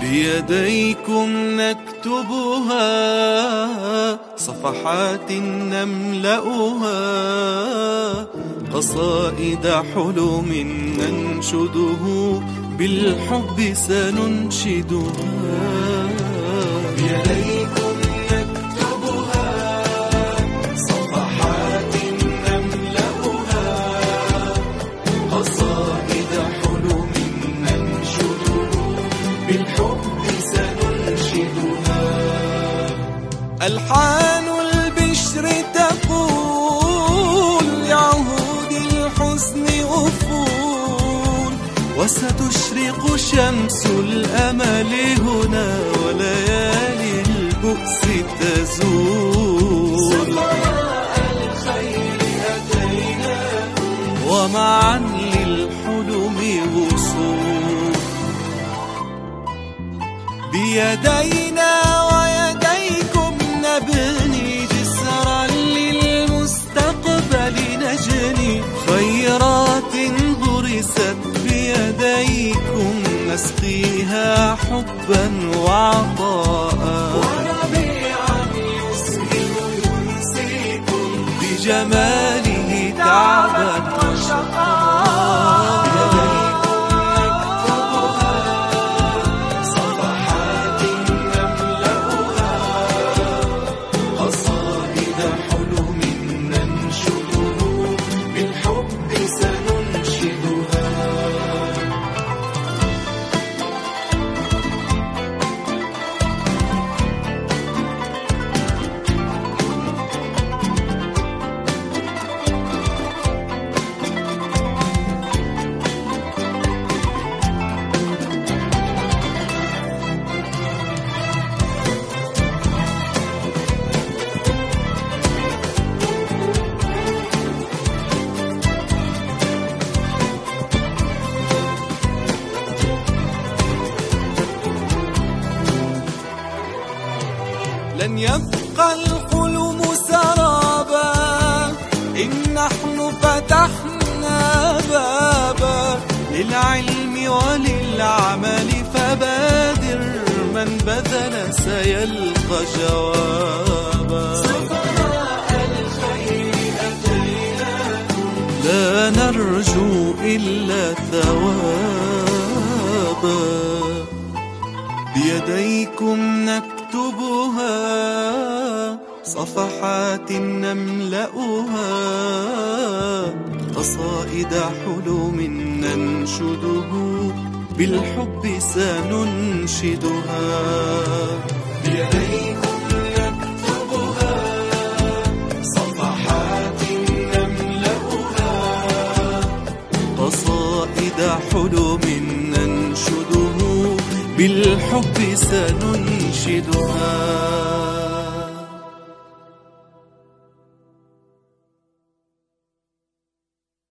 بيديكم نكتبها صفحات نملأها قصائد حلم ننشده بالحب سننشدها. بيديكم ألحان البشر تقول لعهود الحزن أفول. وستشرق شمس الأمل هنا وليالي البؤس تزول. ومعا للحلم وصول بيدينا ويديكم نبني جسرا للمستقبل نجني خيرات غرست بيديكم نسقيها حبا وعطاء. وربيعا يسهل ينسيكم بجماله لن يبقى الحلم سرابا إن نحن فتحنا بابا للعلم وللعمل فبادر من بذل سيلقى جوابا. لا نرجو إلا ثوابا. بيديكم نكتبها صفحات نملأها. قصائد حلم ننشده بالحب سننشدها. بيديكم حلم ننشده بالحب سننشدها.